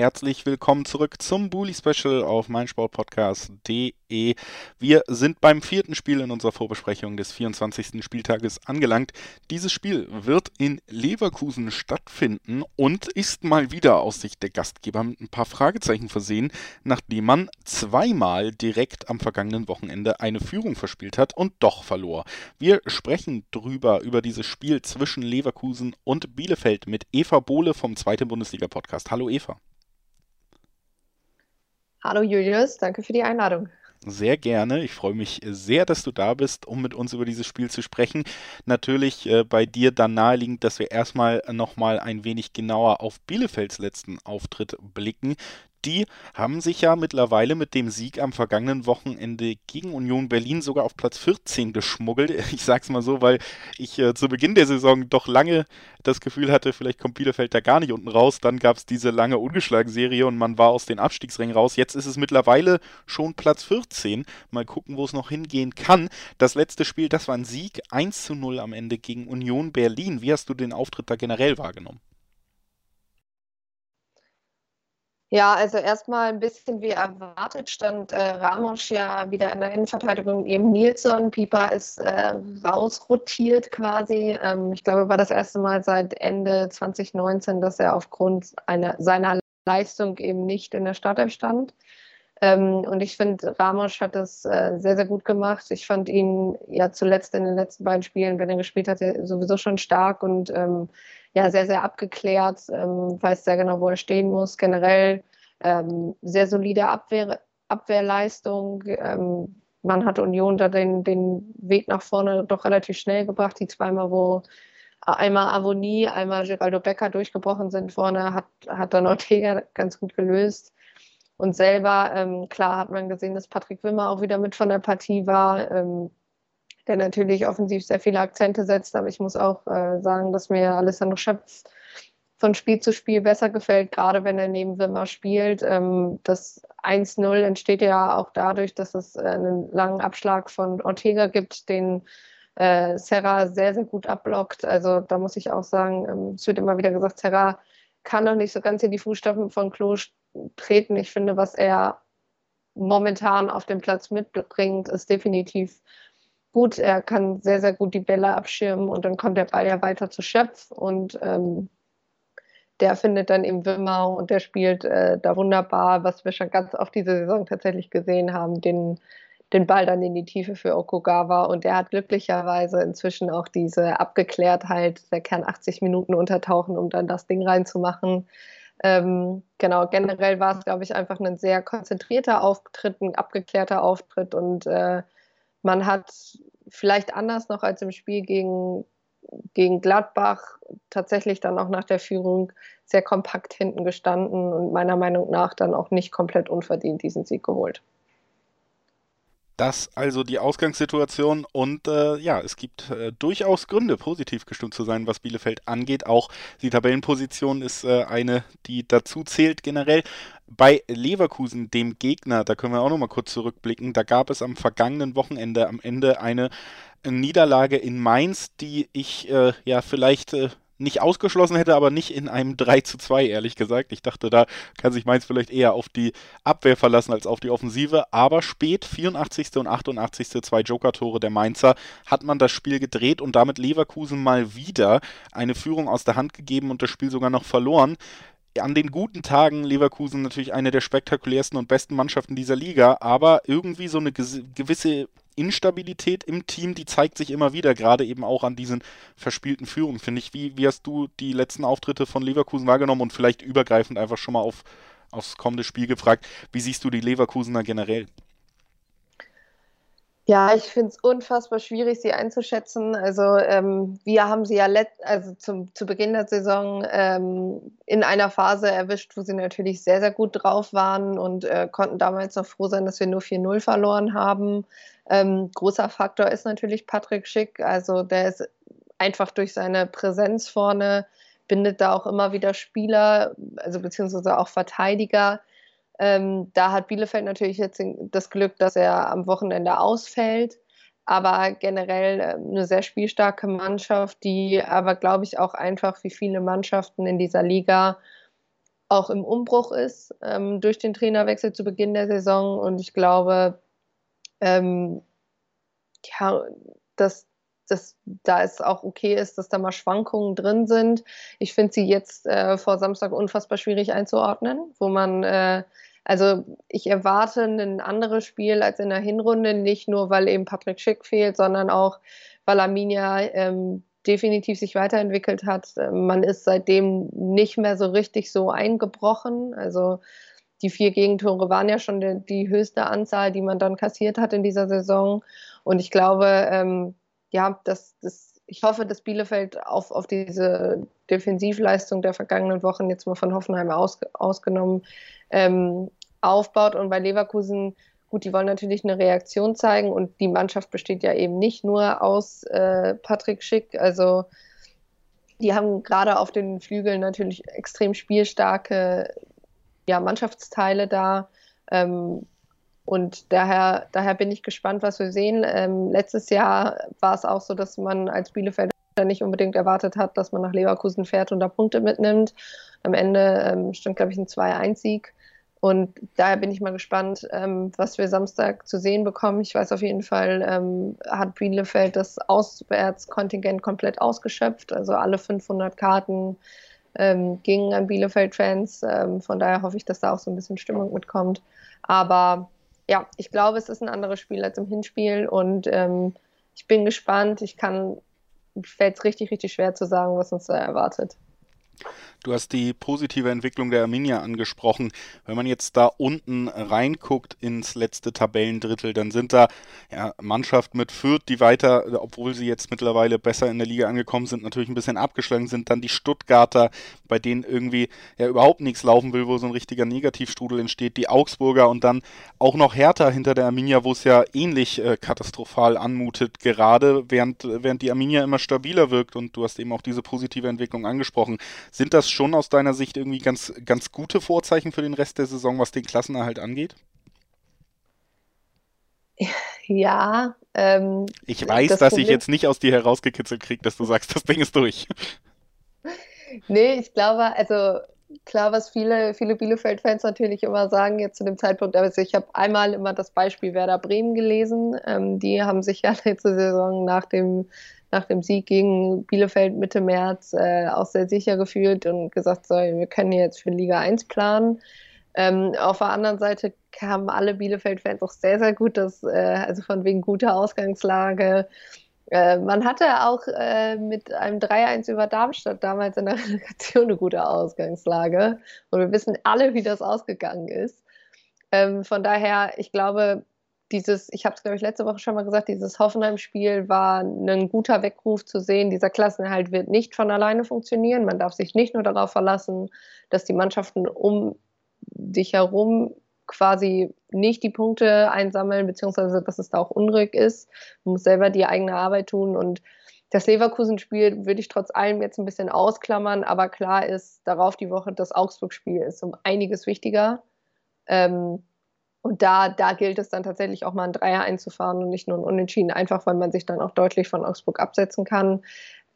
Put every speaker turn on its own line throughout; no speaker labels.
Herzlich willkommen zurück zum Bully Special auf meinsportpodcast.de. Wir sind beim vierten Spiel in unserer Vorbesprechung des 24. Spieltages angelangt. Dieses Spiel wird in Leverkusen stattfinden und ist mal wieder aus Sicht der Gastgeber mit ein paar Fragezeichen versehen, nachdem man zweimal direkt am vergangenen Wochenende eine Führung verspielt hat und doch verlor. Wir sprechen drüber über dieses Spiel zwischen Leverkusen und Bielefeld mit Eva Bohle vom Zweiten Bundesliga Podcast. Hallo Eva.
Hallo Julius, danke für die Einladung.
Sehr gerne. Ich freue mich sehr, dass du da bist, um mit uns über dieses Spiel zu sprechen. Natürlich äh, bei dir dann naheliegend, dass wir erstmal nochmal ein wenig genauer auf Bielefelds letzten Auftritt blicken die haben sich ja mittlerweile mit dem Sieg am vergangenen Wochenende gegen Union Berlin sogar auf Platz 14 geschmuggelt. Ich sag's mal so, weil ich äh, zu Beginn der Saison doch lange das Gefühl hatte, vielleicht kommt Bielefeld da gar nicht unten raus. Dann gab es diese lange Ungeschlagen-Serie und man war aus den Abstiegsrängen raus. Jetzt ist es mittlerweile schon Platz 14. Mal gucken, wo es noch hingehen kann. Das letzte Spiel, das war ein Sieg 1 zu 0 am Ende gegen Union Berlin. Wie hast du den Auftritt da generell wahrgenommen?
Ja, also erstmal ein bisschen wie erwartet stand äh, Ramos ja wieder in der Innenverteidigung eben Nilsson. Pieper ist äh, rausrotiert quasi. Ähm, ich glaube, war das erste Mal seit Ende 2019, dass er aufgrund einer, seiner Leistung eben nicht in der Startelf stand. Ähm, und ich finde, Ramos hat das äh, sehr, sehr gut gemacht. Ich fand ihn ja zuletzt in den letzten beiden Spielen, wenn er gespielt hat, sowieso schon stark und ähm, ja sehr, sehr abgeklärt, ähm, weiß sehr genau, wo er stehen muss. Generell ähm, sehr solide Abwehr, Abwehrleistung. Ähm, man hat Union da den, den Weg nach vorne doch relativ schnell gebracht. Die zweimal, wo einmal Avonie, einmal Geraldo Becker durchgebrochen sind vorne, hat, hat dann Ortega ganz gut gelöst. Und selber, ähm, klar hat man gesehen, dass Patrick Wimmer auch wieder mit von der Partie war. Ähm, der natürlich offensiv sehr viele Akzente setzt. Aber ich muss auch äh, sagen, dass mir Alessandro Schöpf von Spiel zu Spiel besser gefällt, gerade wenn er neben Wimmer spielt. Ähm, das 1-0 entsteht ja auch dadurch, dass es äh, einen langen Abschlag von Ortega gibt, den äh, Serra sehr, sehr gut abblockt. Also da muss ich auch sagen, ähm, es wird immer wieder gesagt, Serra kann noch nicht so ganz in die Fußstapfen von Klo treten. Ich finde, was er momentan auf dem Platz mitbringt, ist definitiv gut. Er kann sehr, sehr gut die Bälle abschirmen und dann kommt der Ball ja weiter zu Schöpf und ähm, der findet dann eben Wimmer und der spielt äh, da wunderbar, was wir schon ganz oft diese Saison tatsächlich gesehen haben, den, den Ball dann in die Tiefe für Okugawa und der hat glücklicherweise inzwischen auch diese Abgeklärtheit, der kann 80 Minuten untertauchen, um dann das Ding reinzumachen. Ähm, genau, generell war es, glaube ich, einfach ein sehr konzentrierter Auftritt, ein abgeklärter Auftritt und äh, man hat vielleicht anders noch als im Spiel gegen, gegen Gladbach tatsächlich dann auch nach der Führung sehr kompakt hinten gestanden und meiner Meinung nach dann auch nicht komplett unverdient diesen Sieg geholt.
Das also die Ausgangssituation und äh, ja, es gibt äh, durchaus Gründe, positiv gestimmt zu sein, was Bielefeld angeht. Auch die Tabellenposition ist äh, eine, die dazu zählt generell. Bei Leverkusen, dem Gegner, da können wir auch noch mal kurz zurückblicken, da gab es am vergangenen Wochenende am Ende eine Niederlage in Mainz, die ich äh, ja vielleicht äh, nicht ausgeschlossen hätte, aber nicht in einem 3 zu 2, ehrlich gesagt. Ich dachte, da kann sich Mainz vielleicht eher auf die Abwehr verlassen als auf die Offensive. Aber spät, 84. und 88. zwei Joker-Tore der Mainzer, hat man das Spiel gedreht und damit Leverkusen mal wieder eine Führung aus der Hand gegeben und das Spiel sogar noch verloren an den guten Tagen Leverkusen natürlich eine der spektakulärsten und besten Mannschaften dieser Liga, aber irgendwie so eine gewisse Instabilität im Team, die zeigt sich immer wieder, gerade eben auch an diesen verspielten Führungen, finde ich. Wie, wie hast du die letzten Auftritte von Leverkusen wahrgenommen und vielleicht übergreifend einfach schon mal auf, aufs kommende Spiel gefragt, wie siehst du die Leverkusener generell?
Ja, ich finde es unfassbar schwierig, sie einzuschätzen. Also ähm, wir haben sie ja also zum, zu Beginn der Saison ähm, in einer Phase erwischt, wo sie natürlich sehr, sehr gut drauf waren und äh, konnten damals noch froh sein, dass wir nur 4-0 verloren haben. Ähm, großer Faktor ist natürlich Patrick Schick. Also der ist einfach durch seine Präsenz vorne, bindet da auch immer wieder Spieler, also beziehungsweise auch Verteidiger. Ähm, da hat Bielefeld natürlich jetzt das Glück, dass er am Wochenende ausfällt aber generell äh, eine sehr spielstarke Mannschaft, die aber, glaube ich, auch einfach wie viele Mannschaften in dieser Liga auch im Umbruch ist ähm, durch den Trainerwechsel zu Beginn der Saison. Und ich glaube, ähm, ja, dass, dass da es auch okay ist, dass da mal Schwankungen drin sind. Ich finde sie jetzt äh, vor Samstag unfassbar schwierig einzuordnen, wo man äh, also ich erwarte ein anderes Spiel als in der Hinrunde, nicht nur weil eben Patrick Schick fehlt, sondern auch weil Arminia ähm, definitiv sich weiterentwickelt hat. Man ist seitdem nicht mehr so richtig so eingebrochen. Also die vier Gegentore waren ja schon die, die höchste Anzahl, die man dann kassiert hat in dieser Saison. Und ich glaube, ähm, ja, dass das, ich hoffe, dass Bielefeld auf, auf diese Defensivleistung der vergangenen Wochen jetzt mal von Hoffenheim aus, ausgenommen ähm, aufbaut. Und bei Leverkusen, gut, die wollen natürlich eine Reaktion zeigen und die Mannschaft besteht ja eben nicht nur aus äh, Patrick Schick. Also die haben gerade auf den Flügeln natürlich extrem spielstarke ja, Mannschaftsteile da. Ähm, und daher, daher bin ich gespannt, was wir sehen. Ähm, letztes Jahr war es auch so, dass man als Bielefelder nicht unbedingt erwartet hat, dass man nach Leverkusen fährt und da Punkte mitnimmt. Am Ende ähm, stand, glaube ich, ein 2-1-Sieg. Und daher bin ich mal gespannt, ähm, was wir Samstag zu sehen bekommen. Ich weiß auf jeden Fall, ähm, hat Bielefeld das Auswärtskontingent komplett ausgeschöpft. Also alle 500 Karten ähm, gingen an Bielefeld-Fans. Ähm, von daher hoffe ich, dass da auch so ein bisschen Stimmung mitkommt. Aber ja, ich glaube, es ist ein anderes Spiel als im Hinspiel und ähm, ich bin gespannt. Ich kann, fällt es richtig, richtig schwer zu sagen, was uns da erwartet.
Du hast die positive Entwicklung der Arminia angesprochen. Wenn man jetzt da unten reinguckt ins letzte Tabellendrittel, dann sind da ja, Mannschaften mit Fürth, die weiter, obwohl sie jetzt mittlerweile besser in der Liga angekommen sind, natürlich ein bisschen abgeschlagen sind. Dann die Stuttgarter, bei denen irgendwie ja überhaupt nichts laufen will, wo so ein richtiger Negativstrudel entsteht. Die Augsburger und dann auch noch Hertha hinter der Arminia, wo es ja ähnlich äh, katastrophal anmutet, gerade während, während die Arminia immer stabiler wirkt. Und du hast eben auch diese positive Entwicklung angesprochen. Sind das schon aus deiner Sicht irgendwie ganz, ganz gute Vorzeichen für den Rest der Saison, was den Klassenerhalt angeht?
Ja. Ähm,
ich weiß, das dass Problem... ich jetzt nicht aus dir herausgekitzelt kriege, dass du sagst, das Ding ist durch.
Nee, ich glaube, also klar, was viele, viele Bielefeld-Fans natürlich immer sagen, jetzt zu dem Zeitpunkt, also ich habe einmal immer das Beispiel Werder Bremen gelesen. Ähm, die haben sich ja letzte Saison nach dem nach dem Sieg gegen Bielefeld Mitte März äh, auch sehr sicher gefühlt und gesagt, so, wir können jetzt für Liga 1 planen. Ähm, auf der anderen Seite kamen alle Bielefeld-Fans auch sehr, sehr gut, dass, äh, also von wegen guter Ausgangslage. Äh, man hatte auch äh, mit einem 3-1 über Darmstadt damals in der Relegation eine gute Ausgangslage. Und wir wissen alle, wie das ausgegangen ist. Ähm, von daher, ich glaube, dieses, ich habe es glaube ich letzte Woche schon mal gesagt, dieses Hoffenheim-Spiel war ein guter Weckruf zu sehen, dieser Klassenerhalt wird nicht von alleine funktionieren. Man darf sich nicht nur darauf verlassen, dass die Mannschaften um dich herum quasi nicht die Punkte einsammeln, beziehungsweise dass es da auch unruhig ist. Man muss selber die eigene Arbeit tun und das Leverkusen-Spiel würde ich trotz allem jetzt ein bisschen ausklammern, aber klar ist darauf die Woche, das Augsburg-Spiel ist um einiges wichtiger. Ähm, und da, da gilt es dann tatsächlich auch mal ein Dreier einzufahren und nicht nur ein Unentschieden, einfach weil man sich dann auch deutlich von Augsburg absetzen kann.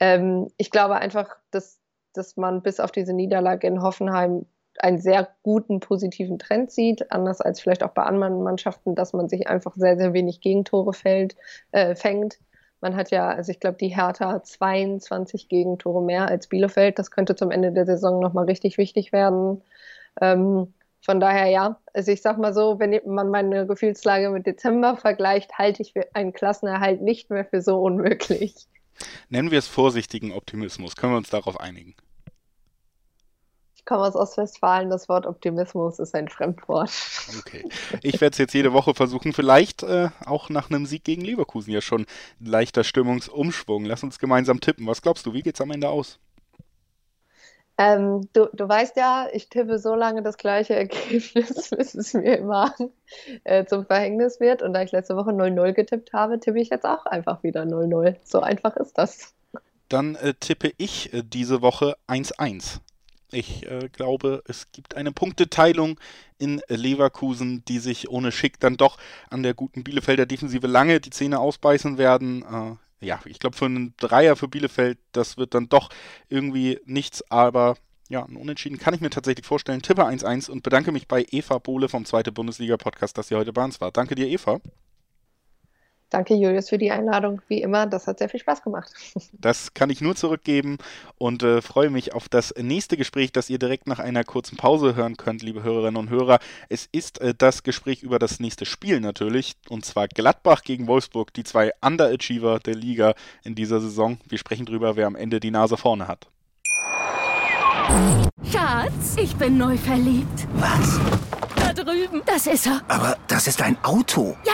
Ähm, ich glaube einfach, dass, dass man bis auf diese Niederlage in Hoffenheim einen sehr guten positiven Trend sieht, anders als vielleicht auch bei anderen Mannschaften, dass man sich einfach sehr, sehr wenig Gegentore fällt, äh, fängt. Man hat ja, also ich glaube, die Hertha 22 Gegentore mehr als Bielefeld. Das könnte zum Ende der Saison nochmal richtig wichtig werden. Ähm, von daher ja, also ich sag mal so, wenn man meine Gefühlslage mit Dezember vergleicht, halte ich einen Klassenerhalt nicht mehr für so unmöglich.
Nennen wir es vorsichtigen Optimismus. Können wir uns darauf einigen?
Ich komme aus Ostwestfalen, das Wort Optimismus ist ein Fremdwort.
Okay. Ich werde es jetzt jede Woche versuchen. Vielleicht äh, auch nach einem Sieg gegen Leverkusen ja schon ein leichter Stimmungsumschwung. Lass uns gemeinsam tippen. Was glaubst du, wie geht es am Ende aus?
Ähm, du, du weißt ja, ich tippe so lange das gleiche Ergebnis, bis es mir immer äh, zum Verhängnis wird. Und da ich letzte Woche 0-0 getippt habe, tippe ich jetzt auch einfach wieder 0-0. So einfach ist das.
Dann äh, tippe ich äh, diese Woche 1-1. Ich äh, glaube, es gibt eine Punkteteilung in Leverkusen, die sich ohne Schick dann doch an der guten Bielefelder Defensive lange die Zähne ausbeißen werden. Ja, ich glaube, für einen Dreier für Bielefeld, das wird dann doch irgendwie nichts, aber ja, ein Unentschieden kann ich mir tatsächlich vorstellen. Tippe 1-1 und bedanke mich bei Eva Bohle vom Zweite Bundesliga-Podcast, dass sie heute bei uns war. Danke dir, Eva.
Danke, Julius, für die Einladung. Wie immer, das hat sehr viel Spaß gemacht.
Das kann ich nur zurückgeben und äh, freue mich auf das nächste Gespräch, das ihr direkt nach einer kurzen Pause hören könnt, liebe Hörerinnen und Hörer. Es ist äh, das Gespräch über das nächste Spiel natürlich, und zwar Gladbach gegen Wolfsburg, die zwei Underachiever der Liga in dieser Saison. Wir sprechen darüber, wer am Ende die Nase vorne hat.
Schatz, ich bin neu verliebt.
Was?
Da drüben. Das ist er.
Aber das ist ein Auto.
Ja,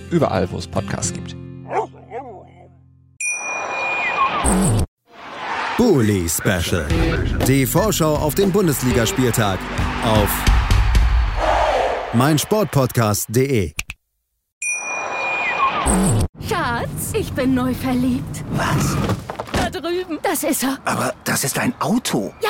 Überall, wo es Podcasts gibt.
Bully Special. Die Vorschau auf den Bundesligaspieltag auf meinsportpodcast.de.
Schatz, ich bin neu verliebt.
Was?
Da drüben. Das ist er.
Aber das ist ein Auto.
Ja,